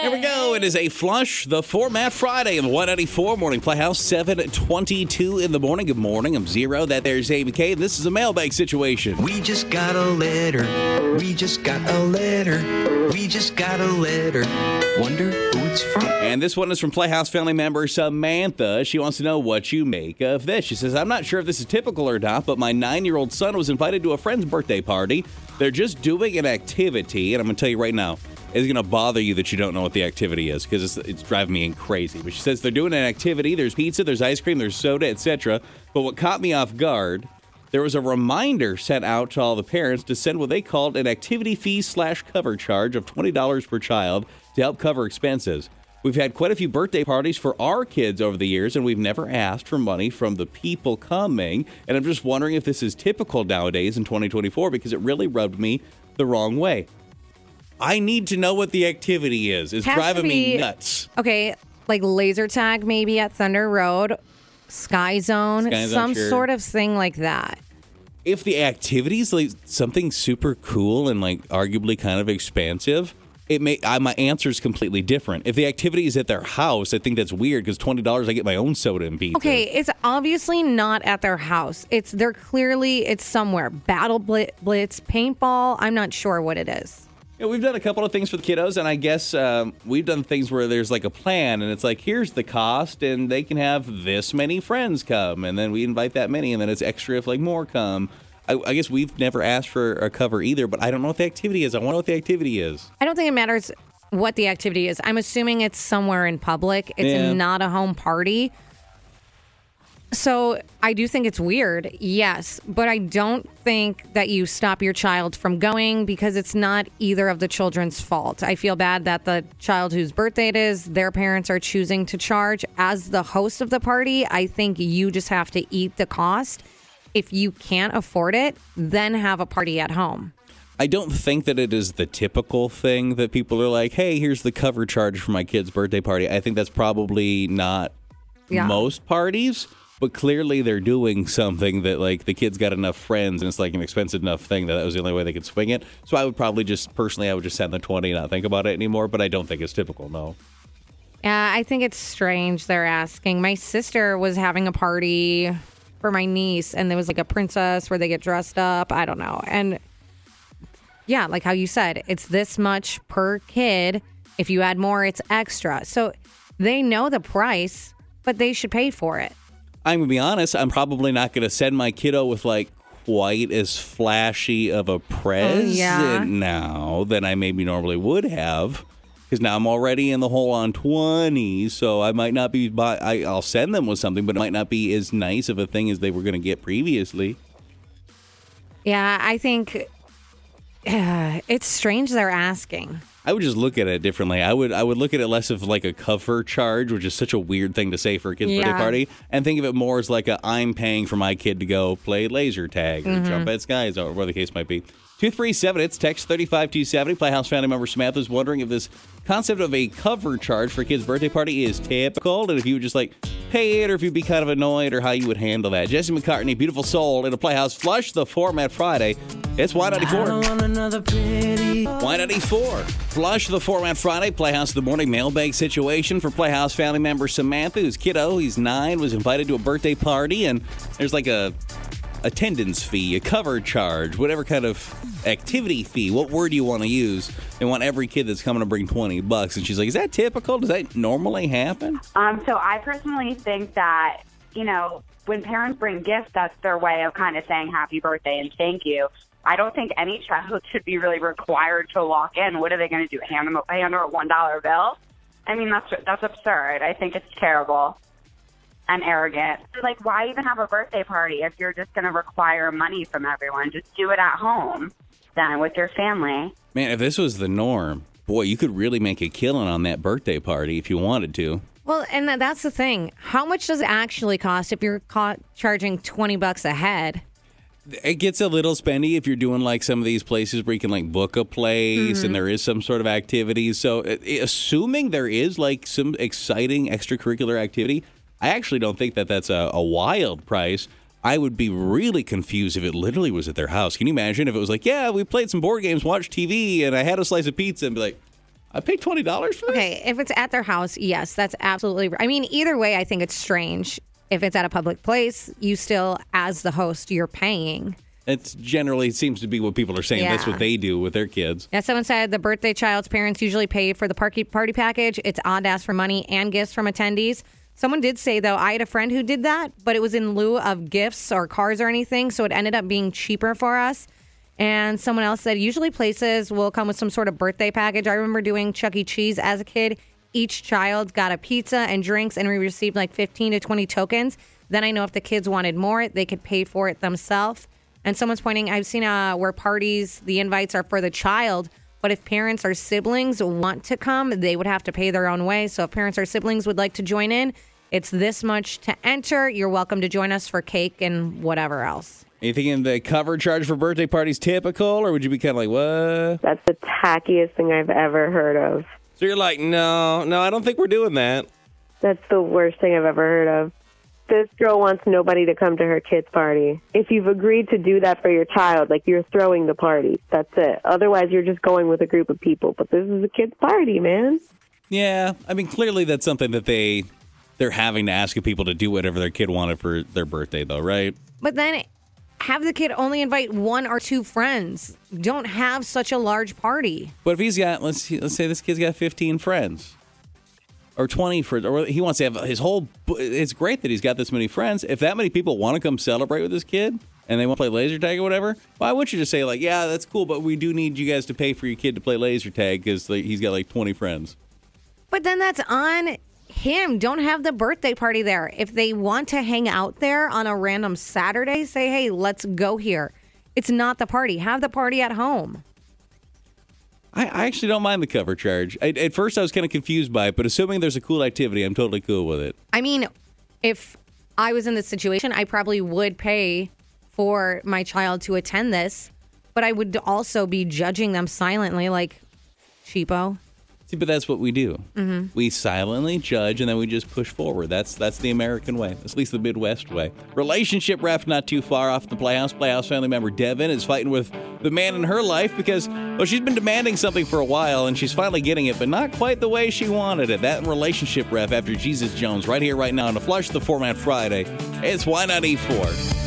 Here we go. It is a flush, the format Friday in the Y94 Morning Playhouse, 722 in the morning. Good morning. I'm Zero. That there's Amy K. This is a mailbag situation. We just got a letter. We just got a letter. We just got a letter. Wonder who it's from. And this one is from Playhouse family member Samantha. She wants to know what you make of this. She says, I'm not sure if this is typical or not, but my nine year old son was invited to a friend's birthday party. They're just doing an activity, and I'm going to tell you right now, it's going to bother you that you don't know what the activity is because it's, it's driving me crazy. But she says they're doing an activity. There's pizza, there's ice cream, there's soda, etc. But what caught me off guard, there was a reminder sent out to all the parents to send what they called an activity fee slash cover charge of $20 per child to help cover expenses. We've had quite a few birthday parties for our kids over the years, and we've never asked for money from the people coming. And I'm just wondering if this is typical nowadays in 2024 because it really rubbed me the wrong way. I need to know what the activity is. It's Has to driving me be- nuts. Okay, like laser tag maybe at Thunder Road, Sky Zone, Sky Zone, some sure. sort of thing like that. If the activity is like something super cool and like arguably kind of expansive, it may I, my answer is completely different. If the activity is at their house, I think that's weird because twenty dollars I get my own soda and pizza. Okay, it's obviously not at their house. It's they're clearly it's somewhere. Battle bli- blitz, paintball. I'm not sure what it is. Yeah, we've done a couple of things for the kiddos, and I guess um, we've done things where there's like a plan, and it's like, here's the cost, and they can have this many friends come, and then we invite that many, and then it's extra if like more come. I, I guess we've never asked for a cover either, but I don't know what the activity is. I want to know what the activity is. I don't think it matters what the activity is. I'm assuming it's somewhere in public. It's Yeah. not a home party. So I do think it's weird, yes, but I don't think that you stop your child from going because it's not either of the children's fault. I feel bad that the child whose birthday it is, their parents are choosing to charge. As the host of the party, I think you just have to eat the cost. If you can't afford it, then have a party at home. I don't think that it is the typical thing that people are like, hey, here's the cover charge for my kid's birthday party. I think that's probably not Yeah. most parties, but clearly they're doing something that, like, the kid's got enough friends and it's like an expensive enough thing that that was the only way they could swing it. So I would probably just, personally, I would just send the 20 and not think about it anymore, but I don't think it's typical, no. Yeah, I think it's strange they're asking. My sister was having a party for my niece, and there was like a princess where they get dressed up. I don't know. And yeah, like how you said, it's this much per kid. If you add more, it's extra. So they know the price, but they should pay for it. I'm gonna be honest. I'm probably not gonna send my kiddo with like quite as flashy of a present yeah. now than I maybe normally would have, because now I'm already in the hole on twenty. So I might not be. Buy, I, I'll send them with something, but it might not be as nice of a thing as they were gonna get previously. Yeah, I think uh, it's strange they're asking. I would just look at it differently. I would I would look at it less of like a cover charge, which is such a weird thing to say for a kid's birthday party, and think of it more as like a I'm paying for my kid to go play laser tag or Mm-hmm. jump at skies or whatever the case might be. Two three seven. It's text thirty five two seventy. Playhouse family member Samantha is wondering if this concept of a cover charge for a kid's birthday party is typical, and if you would just like pay it, or if you'd be kind of annoyed, or how you would handle that. Jesse McCartney, beautiful soul in a Playhouse flush the format Friday. It's Y ninety four. Y94. Flush the format Friday. Playhouse of the Morning mailbag situation for Playhouse family member Samantha, whose kiddo, he's nine, was invited to a birthday party, and there's like a attendance fee, a cover charge, whatever kind of activity fee. What word do you want to use? They want every kid that's coming to bring 20 bucks. And she's like, Is that typical? Does that normally happen? Um, so I personally think that, you know, when parents bring gifts, that's their way of kind of saying happy birthday and thank you. I don't think any child should be really required to walk in. What are they going to do? Hand them a, hand a one dollar bill? I mean, that's that's absurd. I think it's terrible and arrogant. Like, why even have a birthday party if you're just going to require money from everyone? Just do it at home, then with your family. Man, if this was the norm, boy, you could really make a killing on that birthday party if you wanted to. Well, and that's the thing. How much does it actually cost if you're caught charging 20 bucks a head? It gets a little spendy if you're doing like some of these places where you can like book a place and there is some sort of activity. So, uh, assuming there is like some exciting extracurricular activity, I actually don't think that that's a, a wild price. I would be really confused if it literally was at their house. Can you imagine if it was like, yeah, we played some board games, watched TV, and I had a slice of pizza and be like, I paid twenty dollars for this. Okay, if it's at their house, yes, that's absolutely. I mean, either way, I think it's strange. If it's at a public place, you still, as the host, you're paying. It's generally it seems to be what people are saying. That's what they do with their kids. Yeah, someone said the birthday child's parents usually pay for the party party package. It's odd to ask for money and gifts from attendees. Someone did say though, I had a friend who did that, but it was in lieu of gifts or cars or anything, so it ended up being cheaper for us. And someone else said usually places will come with some sort of birthday package. I remember doing Chuck E. Cheese as a kid. Each child got a pizza and drinks, and we received like 15 to 20 tokens. Then I know if the kids wanted more, they could pay for it themselves. And someone's pointing, I've seen uh, where parties, the invites are for the child, but if parents or siblings want to come, they would have to pay their own way. So if parents or siblings would like to join in, it's this much to enter. You're welcome to join us for cake and whatever else. Are you thinking the cover charge for birthday parties typical, or would you be kind of like, what? That's the tackiest thing I've ever heard of. So you're like, no, no, I don't think we're doing that. That's the worst thing I've ever heard of. This girl wants nobody to come to her kid's party. If you've agreed to do that for your child, like you're throwing the party, that's it. Otherwise, you're just going with a group of people. But this is a kid's party, man. Yeah, I mean, clearly that's something that they they're having to ask people to do whatever their kid wanted for their birthday, though, right? But then have the kid only invite one or two friends. Don't have such a large party. But if he's got, let's see, let's say this kid's got 15 friends or 20 friends, or he wants to have his whole. It's great that he's got this many friends. If that many people want to come celebrate with this kid and they want to play laser tag or whatever, why wouldn't you just say like, yeah, that's cool, but we do need you guys to pay for your kid to play laser tag because he's got like 20 friends. But then that's on him. Don't have the birthday party there. If they want to hang out there on a random Saturday, say, hey, let's go here. It's not the party. Have the party at home. I, I actually don't mind the cover charge. I, at first, I was kind of confused by it, but assuming there's a cool activity, I'm totally cool with it. I mean, if I was in this situation, I probably would pay for my child to attend this, but I would also be judging them silently, like, cheapo. See, but that's what we do. Mm-hmm. We silently judge and then we just push forward. That's that's the American way. At least the Midwest way. Relationship ref not too far off the Playhouse. Playhouse family member Devin is fighting with the man in her life because well, she's been demanding something for a while and she's finally getting it, but not quite the way she wanted it. That relationship ref after Jesus Jones right here, right now on the Flush the Format Friday. It's Y94.